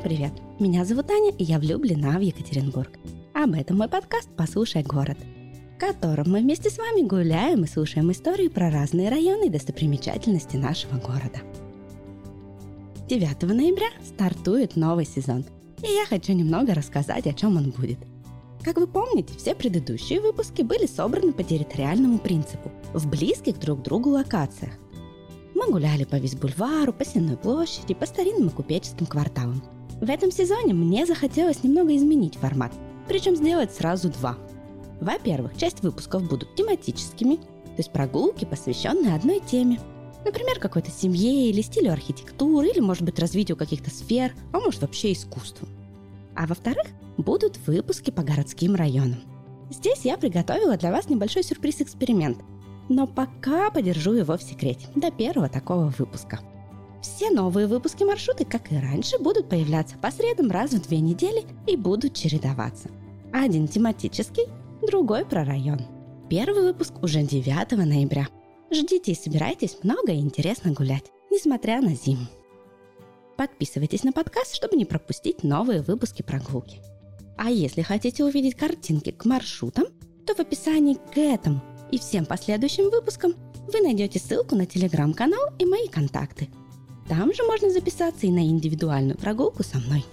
привет! Меня зовут Аня, и я влюблена в Екатеринбург. Об этом мой подкаст «Послушай город», в котором мы вместе с вами гуляем и слушаем истории про разные районы и достопримечательности нашего города. 9 ноября стартует новый сезон, и я хочу немного рассказать, о чем он будет. Как вы помните, все предыдущие выпуски были собраны по территориальному принципу, в близких друг к другу локациях. Мы гуляли по Визбульвару, по Сенной площади, по старинным и купеческим кварталам. В этом сезоне мне захотелось немного изменить формат, причем сделать сразу два. Во-первых, часть выпусков будут тематическими, то есть прогулки, посвященные одной теме. Например, какой-то семье или стилю архитектуры, или, может быть, развитию каких-то сфер, а может, вообще искусству. А во-вторых, будут выпуски по городским районам. Здесь я приготовила для вас небольшой сюрприз-эксперимент – но пока подержу его в секрете до первого такого выпуска. Все новые выпуски маршруты, как и раньше, будут появляться по средам раз в две недели и будут чередоваться. Один тематический, другой про район. Первый выпуск уже 9 ноября. Ждите и собирайтесь много и интересно гулять, несмотря на зиму. Подписывайтесь на подкаст, чтобы не пропустить новые выпуски прогулки. А если хотите увидеть картинки к маршрутам, то в описании к этому и всем последующим выпускам вы найдете ссылку на телеграм-канал и мои контакты. Там же можно записаться и на индивидуальную прогулку со мной.